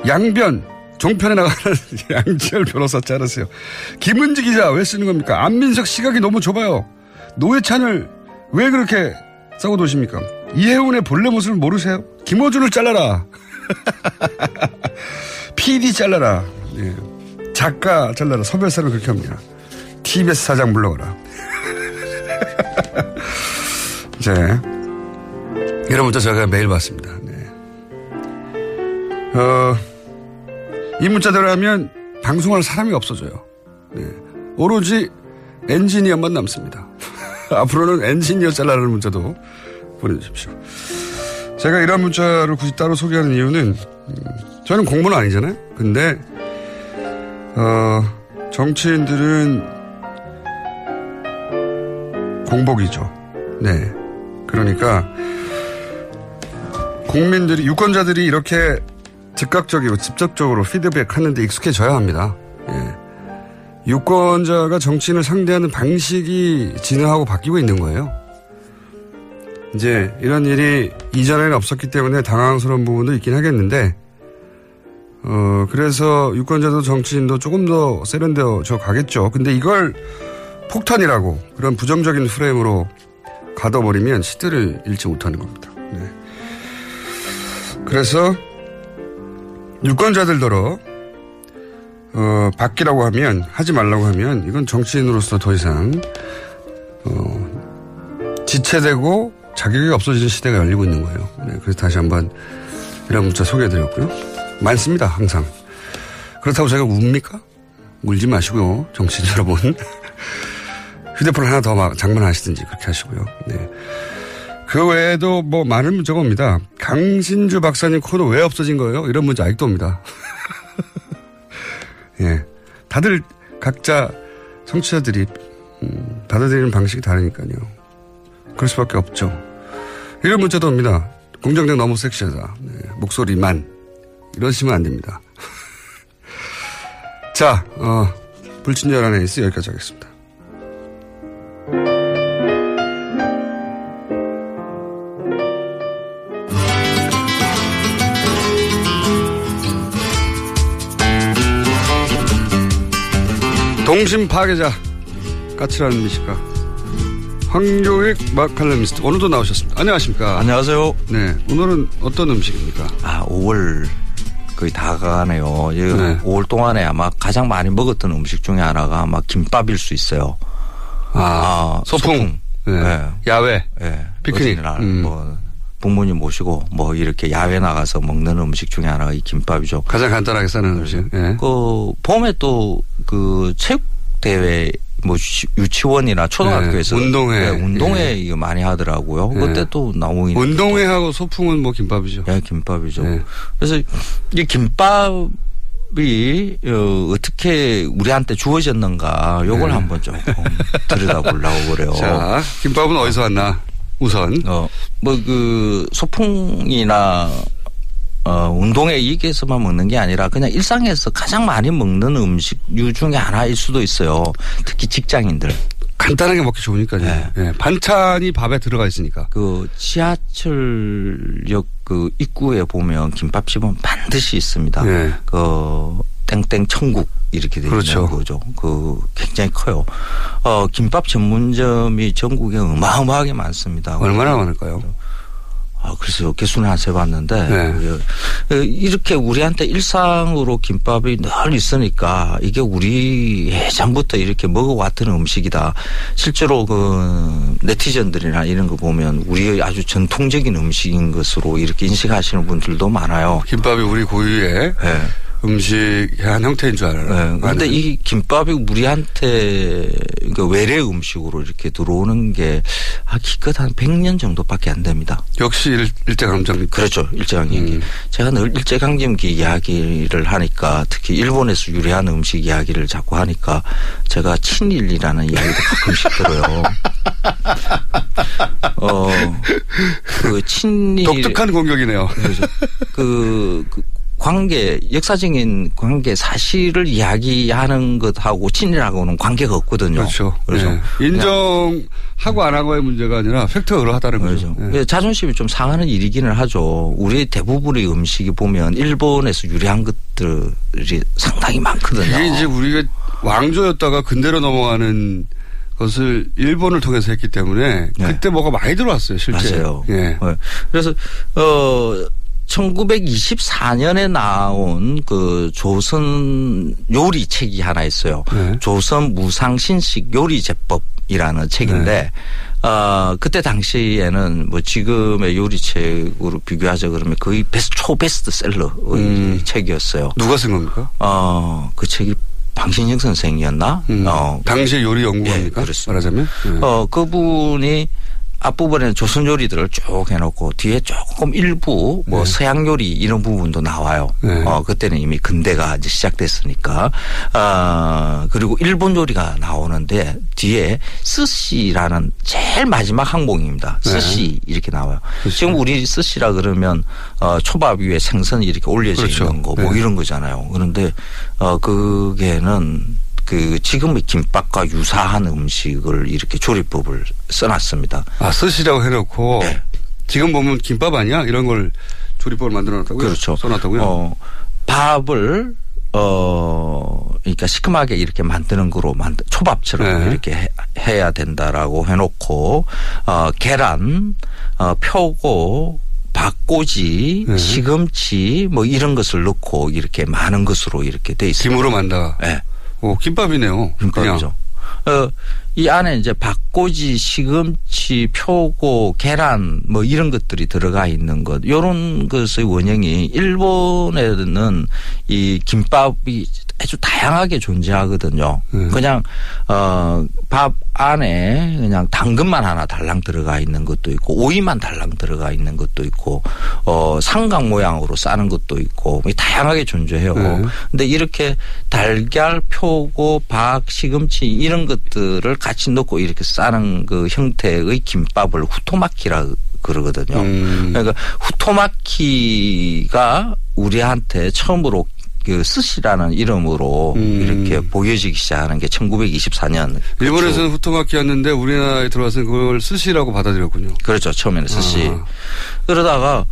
양변, 종편에 나가는 [laughs] 양지열 변호사 자르세요. 김은지 기자 왜 쓰는 겁니까? 안민석 시각이 너무 좁아요. 노회찬을 왜 그렇게 싸고 도십니까? 이혜훈의 본래 모습을 모르세요? 김호준을 잘라라. [laughs] PD 잘라라. 예. 작가 잘라라. 서별사를 그렇게 합니다. TBS 사장 물러가라. 이제 [laughs] 이런 문자 제가 매일 받습니다. 네. 어, 이 문자대로 하면 방송할 사람이 없어져요. 네. 오로지 엔지니어만 남습니다. [laughs] 앞으로는 엔지니어 잘라라는 문자도 보내주십시오. 제가 이런 문자를 굳이 따로 소개하는 이유는 음, 저는 공무원 아니잖아요. 근데 어, 정치인들은 공복이죠. 네. 그러니까 국민들이 유권자들이 이렇게 즉각적이고 직접적으로 피드백 하는데 익숙해져야 합니다. 예. 유권자가 정치인을 상대하는 방식이 진화하고 바뀌고 있는 거예요. 이제 이런 일이 이전에는 없었기 때문에 당황스러운 부분도 있긴 하겠는데, 어, 그래서 유권자도 정치인도 조금 더 세련되어져 가겠죠. 근데 이걸 폭탄이라고 그런 부정적인 프레임으로 가둬버리면 시대를 잃지 못하는 겁니다. 네. 그래서 유권자들더러 어, 바뀌라고 하면 하지 말라고 하면 이건 정치인으로서 더 이상 어, 지체되고 자격이 없어지는 시대가 열리고 있는 거예요. 네, 그래서 다시 한번 이런 문자 소개해드렸고요. 많습니다, 항상. 그렇다고 제가 웁니까? 울지 마시고요, 정치인 [laughs] 여러분. [laughs] 휴대폰 하나 더 장만하시든지 그렇게 하시고요. 네. 그 외에도 뭐 많은 문자가 옵니다. 강신주 박사님 코너 왜 없어진 거예요? 이런 문자 아직도 옵니다. [laughs] 예. 다들 각자 청취자들이 음, 받아들이는 방식이 다르니까요. 그럴 수밖에 없죠. 이런 문자도 옵니다. 공정장 너무 섹시하다. 네, 목소리만 이러시면 안 됩니다. [laughs] 자, 어, 불친절한 에이스 여기까지 하겠습니다. 동심 파괴자 까칠한 미식가 황교익 마칼레미스트 오늘도 나오셨습니다. 안녕하십니까? 안녕하세요. 네, 오늘은 어떤 음식입니까? 아, 5월 거의 다 가네요. 네. 5월 동안에 아마 가장 많이 먹었던 음식 중에 하나가 아마 김밥일 수 있어요. 아, 아 소풍. 소풍. 네. 네. 야외. 네. 피크닉. 날 음. 뭐 부모님 모시고 뭐 이렇게 야외 나가서 먹는 음식 중에 하나가 이 김밥이죠. 가장 간단하게 싸는 음식. 네. 그 봄에 또 그 체육 대회 뭐 유치원이나 초등학교에서 네, 운동회 네, 운동회 예. 이거 많이 하더라고요. 그때 또 나오는 운동회하고 소풍은 뭐 김밥이죠. 네, 김밥이죠. 네. 그래서 이 김밥이 어, 어떻게 우리한테 주어졌는가 요걸 네. 한번 조금 들여다보려고 그래요. [laughs] 자, 김밥은 어디서 왔나? 우선 어, 뭐그 소풍이나 어, 운동에 이익에서만 먹는 게 아니라 그냥 일상에서 가장 많이 먹는 음식류 중에 하나일 수도 있어요. 특히 직장인들. 간단하게 먹기 좋으니까요. 네. 네. 반찬이 밥에 들어가 있으니까. 그 지하철역 그 입구에 보면 김밥집은 반드시 있습니다. 네. 그 땡땡 천국 이렇게 되어 그렇죠. 거죠. 그 굉장히 커요. 어, 김밥 전문점이 전국에 어마어마하게 많습니다. 얼마나 많을까요? 아, 그래서 개수는 안 세봤는데 네. 어, 이렇게 우리한테 일상으로 김밥이 늘 있으니까 이게 우리 예전부터 이렇게 먹어왔던 음식이다. 실제로 그 네티즌들이나 이런 거 보면 우리의 아주 전통적인 음식인 것으로 이렇게 인식하시는 분들도 많아요. 김밥이 우리 고유의 네. 음식의 한 형태인 줄 알아요. 네. 그런데 이 김밥이 우리한테 그 외래 음식으로 이렇게 들어오는 게 아, 기껏 한 100년 정도밖에 안 됩니다. 역시 일, 일제강점기. 그렇죠. 일제강점기. 제가 늘 일제강점기 이야기를 하니까 특히 일본에서 유래한 음식 이야기를 자꾸 하니까 제가 친일이라는 이야기도 가끔씩 [laughs] 들어요. 어, 그 친일. 독특한 공격이네요. 그, 그 관계, 역사적인 관계 사실을 이야기하는 것하고 친일하고는 관계가 없거든요. 그렇죠. 그래서 네. 인정하고 안 하고의 문제가 아니라 팩트가 그러하다는 거죠. 네. 예, 자존심이 좀 상하는 일이기는 하죠. 우리 대부분의 음식이 보면 일본에서 유래한 것들이 상당히 많거든요. 이게 이제 우리가 왕조였다가 근대로 넘어가는 것을 일본을 통해서 했기 때문에 그때 뭐가 많이 들어왔어요, 실제. 맞아요. 예. 네. 그래서 어 1924년에 나온 그 조선 요리 책이 하나 있어요. 네. 조선 무상신식 요리 제법이라는 책인데 네. 어 그때 당시에는 뭐 지금의 요리책으로 비교하자 그러면 거의 베스트 초베스트셀러의 음. 책이었어요. 누가 쓴 겁니까? 어그 책이 방신영 선생이었나? 음. 어 당시의 요리 연구가입니까? 예, 그렇습니다. 말하자면. 예. 어, 그분이 앞부분에는 조선 요리들을 쭉 해놓고 뒤에 조금 일부 뭐 네. 서양 요리 이런 부분도 나와요. 네. 어, 그때는 이미 근대가 이제 시작됐으니까. 아, 그리고 일본 요리가 나오는데 뒤에 스시라는 제일 마지막 항목입니다. 네. 스시 이렇게 나와요. 지금 우리 스시라 그러면 어, 초밥 위에 생선이 이렇게 올려져 그렇죠. 있는 거뭐 네. 이런 거잖아요. 그런데 어, 그게는 그 지금의 김밥과 유사한 음식을 이렇게 조리법을 써놨습니다. 아, 스시라고 해놓고 네. 지금 보면 김밥 아니야? 이런 걸 조리법을 만들어 놨다고요? 그렇죠. 써놨다고요? 어, 밥을 어 그러니까 시큼하게 이렇게 만드는 거로 만드 초밥처럼 네. 이렇게 해, 해야 된다라고 해놓고 어 계란, 어 표고, 박꼬지, 네. 시금치 뭐 이런 것을 넣고 이렇게 많은 것으로 이렇게 돼 있습니다. 김으로 만다. 네. 오, 김밥이네요. 그냥. 김밥이죠. 어, 이 안에 이제 박꼬지, 시금치, 표고, 계란 뭐 이런 것들이 들어가 있는 것. 요런 것의 원형이 일본에는 이 김밥이 아주 다양하게 존재하거든요. 네. 그냥 어, 밥 안에 그냥 당근만 하나 달랑 들어가 있는 것도 있고 오이만 달랑 들어가 있는 것도 있고 어, 삼각 모양으로 싸는 것도 있고 뭐 다양하게 존재해요. 네. 근데 이렇게 달걀, 표고, 박, 시금치 이런 것들을 같이 넣고 이렇게 싸는 그 형태의 김밥을 후토마키라 그러거든요. 음. 그러니까 후토마키가 우리한테 처음으로 그 스시라는 이름으로 음. 이렇게 보여지기 시작하는 게 1924년. 일본에서는 후토마키였는데 우리나라에 들어와서 그걸 스시라고 받아들였군요. 그렇죠. 처음에는 스시. 아. 그러다가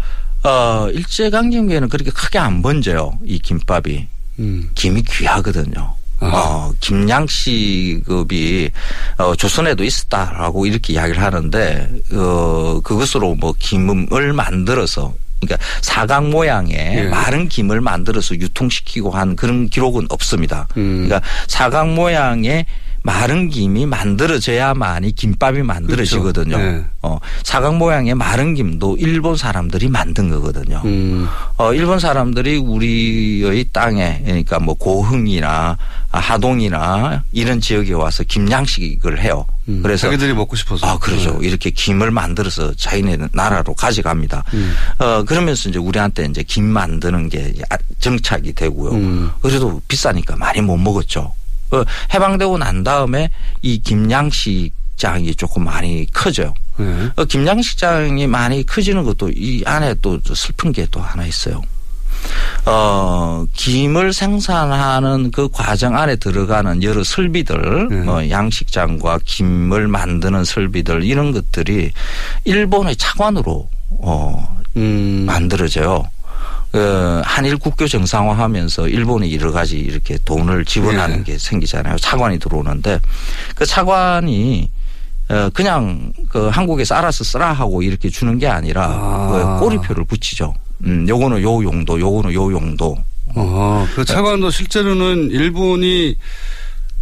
어 일제강점기에는 그렇게 크게 안 번져요. 이 김밥이. 음. 김이 귀하거든요. 어, 김양식급이 어, 조선에도 있었다라고 이렇게 이야기를 하는데 어, 그것으로 뭐 김을 만들어서 그러니까 사각 모양의 예. 마른 김을 만들어서 유통시키고 한 그런 기록은 없습니다. 음. 그러니까 사각 모양의 마른 김이 만들어져야만이 김밥이 만들어지거든요. 그렇죠. 네. 어, 사각 모양의 마른 김도 일본 사람들이 만든 거거든요. 음. 어, 일본 사람들이 우리의 땅에 그러니까 뭐 고흥이나 하동이나 이런 지역에 와서 김 양식을 해요. 음. 그래서 자기들이 먹고 싶어서. 아 그렇죠. 네. 이렇게 김을 만들어서 자기네 나라로 가져갑니다. 음. 어 그러면서 이제 우리한테 이제 김 만드는 게 아, 정착이 되고요. 음. 그래도 비싸니까 많이 못 먹었죠. 어, 해방되고 난 다음에 이 김양식장이 조금 많이 커져요. 네. 어, 김양식장이 많이 커지는 것도 이 안에 또 슬픈 게 또 하나 있어요. 어, 김을 생산하는 그 과정 안에 들어가는 여러 설비들, 네. 뭐 양식장과 김을 만드는 설비들 이런 것들이 일본의 차관으로 어, 음. 만들어져요. 그 한일 국교 정상화하면서 일본이 여러 가지 이렇게 돈을 지원하는 예. 게 생기잖아요. 차관이 들어오는데 그 차관이 어 그냥 그 한국에서 알아서 쓰라 하고 이렇게 주는 게 아니라 그 꼬리표를 붙이죠. 음, 요거는 요 용도, 요거는 요 용도. 어, 그 차관도 실제로는 일본이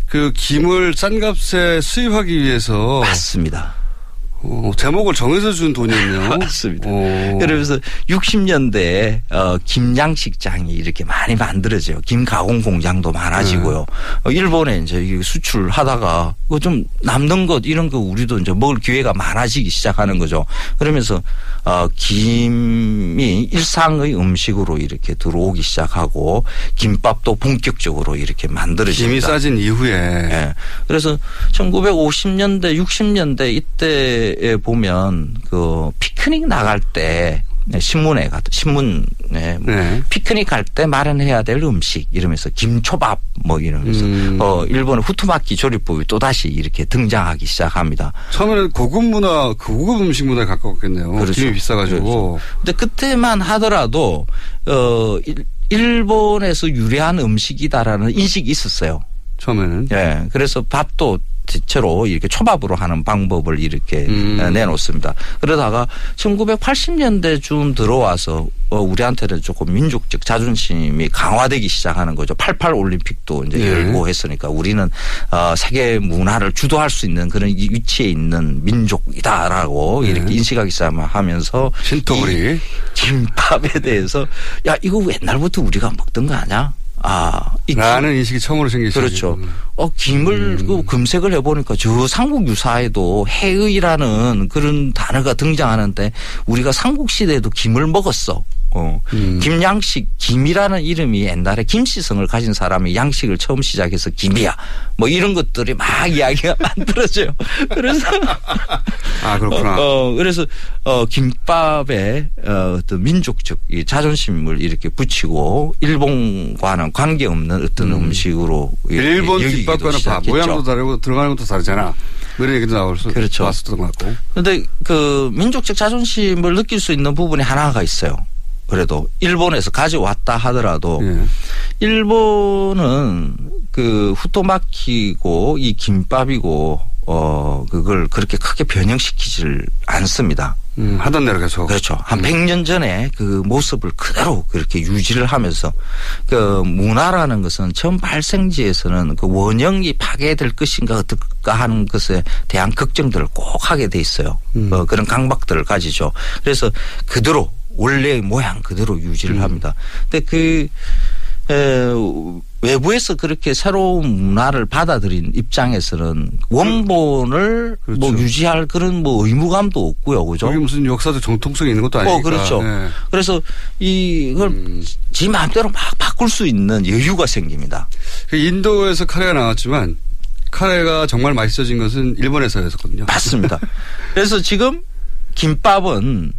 그 김을 싼 값에 수입하기 위해서 맞습니다. 어, 제목을 정해서 준 돈이었네요. [laughs] 맞습니다. 그러면서 60년대에 어, 김양식장이 이렇게 많이 만들어져요. 김 가공 공장도 많아지고요. 어, 일본에 이제 이 수출하다가 그좀 남는 것 이런 거 우리도 이제 먹을 기회가 많아지기 시작하는 거죠. 그러면서 어, 김이 일상의 음식으로 이렇게 들어오기 시작하고 김밥도 본격적으로 이렇게 만들어집니다. 김이 싸진 이후에 예. 그래서 1950년대, 60년대 이때 에 보면 그 피크닉 나갈 때 네, 신문에 가 신문에 뭐 네. 피크닉 갈 때 마련해야 될 음식 이러면서 김초밥 뭐 이러면서 음. 어 일본의 후투마키 조리법이 또 다시 이렇게 등장하기 시작합니다. 처음에는 고급 문화, 그 고급 음식 문화에 가까웠겠네요. 그렇죠. 김이 비싸가지고. 근데 그때만 하더라도 어 일- 일본에서 유래한 음식이다라는 인식이 있었어요. 처음에는. 예. 그래서 밥도 대체로 이렇게 초밥으로 하는 방법을 이렇게 음. 어, 내놓습니다. 그러다가 1980년대쯤 들어와서 어, 우리한테는 조금 민족적 자존심이 강화되기 시작하는 거죠. 88 올림픽도 이제 예. 열고 했으니까 우리는 어, 세계 문화를 주도할 수 있는 그런 이 위치에 있는 민족이다라고 예. 이렇게 인식하기 시작하면서 신토부리. 이 김밥에 대해서 야 이거 옛날부터 우리가 먹던 거 아니야? 아, 라는 인식이 처음으로 생기죠. 그렇죠. 어, 김을 그 검색을 해보니까 저 삼국 유사에도 해의라는 그런 단어가 등장하는데 우리가 삼국 시대에도 김을 먹었어. 어. 김양식, 김이라는 이름이 옛날에 김씨성을 가진 사람이 양식을 처음 시작해서 김이야. 뭐 이런 것들이 막 이야기가 [laughs] 만들어져요. 그래서 아, 그렇구나. 어, 어, 그래서 어 김밥에 어, 어떤 민족적 이 자존심을 이렇게 붙이고 일본과는 관계없는 어떤 음. 식으로 일본 김밥과는 밥, 모양도 다르고 들어가는 것도 다르잖아. 뭐 이런 얘기도 나올 수 그렇죠. 왔었던 것 같고. 근데 그 민족적 자존심을 느낄 수 있는 부분이 하나가 있어요. 그래도 일본에서 가져왔다 하더라도 예. 일본은 그 후토마키고 이 김밥이고 어 그걸 그렇게 크게 변형시키지를 않습니다. 음, 하던 대로 계속. 그렇죠. 한 100년 전에 그 모습을 그대로 그렇게 유지를 하면서 그 문화라는 것은 처음 발생지에서는 그 원형이 파괴될 것인가 어떨까 하는 것에 대한 걱정들을 꼭 하게 돼 있어요. 어, 그런 강박들을 가지죠. 그래서 그대로 원래의 모양 그대로 유지를 합니다. 근데 그 에, 외부에서 그렇게 새로운 문화를 받아들인 입장에서는 원본을 뭐 유지할 그런 뭐 의무감도 없고요. 그죠? 여기 무슨 역사적 정통성이 있는 것도 아니니까. 어, 그렇죠. 예. 그래서 이걸 지 마음대로 막 바꿀 수 있는 여유가 생깁니다. 그 인도에서 카레가 나왔지만 카레가 정말 맛있어진 것은 일본에서였었거든요. 맞습니다. [laughs] 그래서 지금 김밥은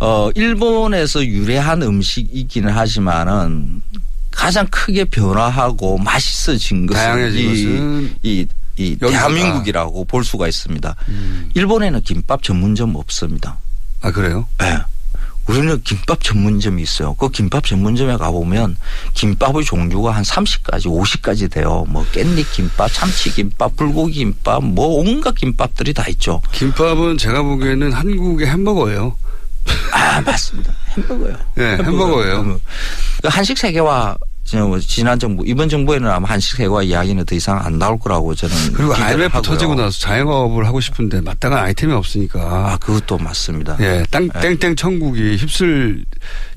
어 일본에서 유래한 음식이기는 하지만은 가장 크게 변화하고 맛있어진 것은 이, 이, 이. 대한민국이라고 볼 수가 있습니다. 일본에는 김밥 전문점 없습니다. 아 그래요? 네. 우리는 김밥 전문점이 있어요. 그 김밥 전문점에 가보면 김밥의 종류가 한 30가지, 50가지 돼요. 뭐 깻잎 김밥, 참치 김밥, 불고기 김밥, 뭐 온갖 김밥들이 다 있죠. 김밥은 제가 보기에는 한국의 햄버거예요. 아 맞습니다. 햄버거요. 네, 햄버거예요. 그 한식 세계화 저 지난 정부 이번 정부에는 아마 한식 세계화 이야기는 더 이상 안 나올 거라고 저는 그리고 IMF 하고요. 터지고 나서 자영업을 하고 싶은데 마땅한 아이템이 없으니까. 아 그것도 맞습니다. 예, 땅, 네. 땡땡 천국이 휩쓸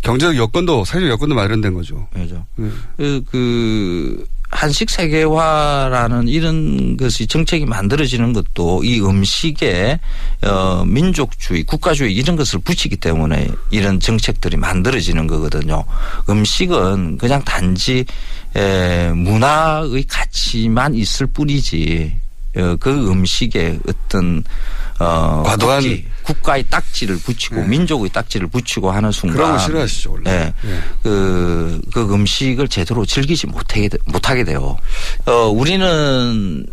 경제적 여건도 사회적 여건도 마련된 거죠. 그죠. 예. 그, 그 한식 세계화라는 이런 것이 정책이 만들어지는 것도 이 음식에 어 민족주의, 국가주의 이런 것을 붙이기 때문에 이런 정책들이 만들어지는 거거든요. 음식은 그냥 단지 에 문화의 가치만 있을 뿐이지 어, 그 음식에 어떤 어 과도한- 국기, 국가의 딱지를 붙이고 민족의 딱지를 붙이고 하는 순간 그런 거 싫어하시죠, 원래. 예. 예. 그, 그 음식을 제대로 즐기지 못하게, 돼- 못하게 돼요. 어, 우리는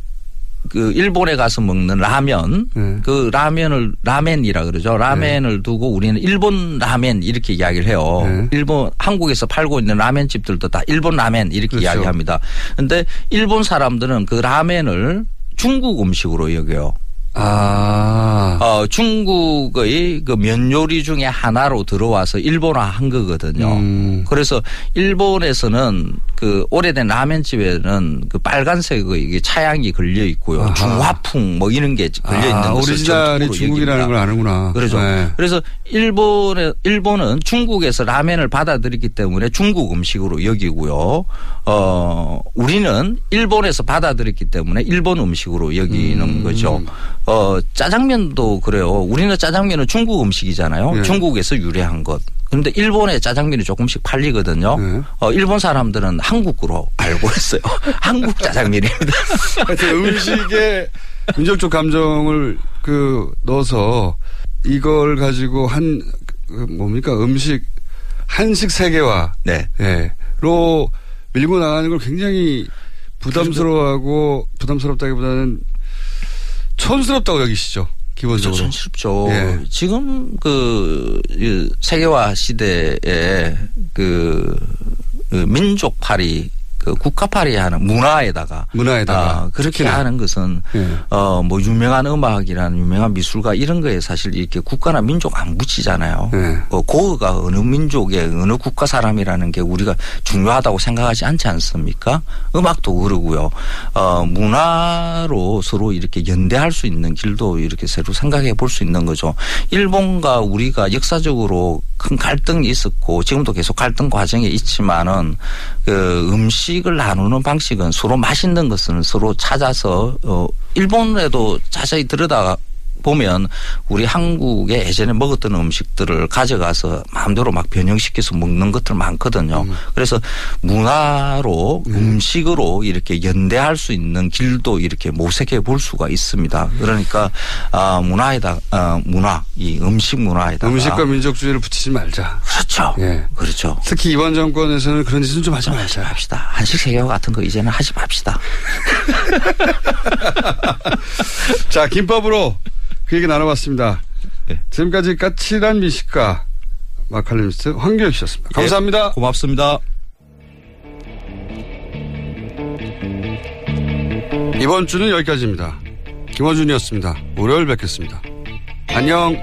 그 일본에 가서 먹는 라면 네. 그 라면을 라멘이라 그러죠. 라멘을 두고 우리는 일본 라멘 이렇게 이야기를 해요. 네. 일본 한국에서 팔고 있는 라멘 집들도 다 일본 라멘 이렇게 그렇죠. 이야기합니다. 근데 일본 사람들은 그 라멘을 중국 음식으로 여겨요. 아. 어, 중국의 그 면 요리 중에 하나로 들어와서 일본화 한 거거든요. 음. 그래서 일본에서는 그 오래된 라면집에는 그 빨간색의 이게 차양이 걸려 있고요. 아하. 중화풍 뭐 이런 게 걸려 있는 아, 것을 오리지널이 중국이라는. 걸 아는구나. 그렇죠. 네. 그래서 일본에 일본은 중국에서 라면을 받아들이기 때문에 중국 음식으로 여기고요. 어 우리는 일본에서 받아들였기 때문에 일본 음식으로 여기는 음. 거죠. 어 짜장면도 그래요. 우리는 짜장면은 중국 음식이잖아요. 네. 중국에서 유래한 것. 그런데 일본에 짜장면이 조금씩 팔리거든요. 네. 어, 일본 사람들은 한국으로 알고 있어요. [laughs] 한국 짜장면입니다. [laughs] 음식에 민족적 감정을 그 넣어서 이걸 가지고 한 그 뭡니까 음식 한식 세계화 네. 로 밀고 나가는 걸 굉장히 부담스러워하고 부담스럽다기보다는 촌스럽다고 여기시죠 기본적으로. 촌스럽죠. 예. 지금 그이 세계화 시대에 그, 그 민족팔이 그 국가팔이 하는 문화에다가 문화에다가 아, 그렇게 특히나. 하는 것은 예. 어뭐 유명한 음악이라는 유명한 미술가 이런 거에 사실 이렇게 국가나 민족 안 붙이잖아요. 예. 어, 고가 어느 민족의 어느 국가 사람이라는 게 우리가 중요하다고 생각하지 않지 않습니까? 음악도 그러고요. 어, 문화로 서로 이렇게 연대할 수 있는 길도 이렇게 새로 생각해 볼 수 있는 거죠. 일본과 우리가 역사적으로 큰 갈등이 있었고 지금도 계속 갈등 과정에 있지만은 그 음식 을 나누는 방식은 서로 맛있는 것은 서로 찾아서 어 일본에도 자세히 들여다 보면 우리 한국에 예전에 먹었던 음식들을 가져가서 마음대로 막 변형시켜서 먹는 것들 많거든요. 그래서 문화로 음 식으로 이렇게 연대할 수 있는 길도 이렇게 모색해 볼 수가 있습니다. 그러니까 아 문화에다 아 문화 이 음식 문화에다가 음식과 민족주의를 붙이지 말자. 그렇죠. 예. 그렇죠. 특히 이번 정권에서는 그런 짓은 좀 하지 말자. 합시다. 한식 세계화 같은 거 이제는 하지 맙시다. [laughs] 자, 김밥으로 그 얘기 나눠봤습니다. 지금까지 까칠한 미식가 마칼리미스트 황교익 씨였습니다. 감사합니다. 예, 고맙습니다. 이번 주는 여기까지입니다. 김어준이었습니다. 월요일 뵙겠습니다. 안녕.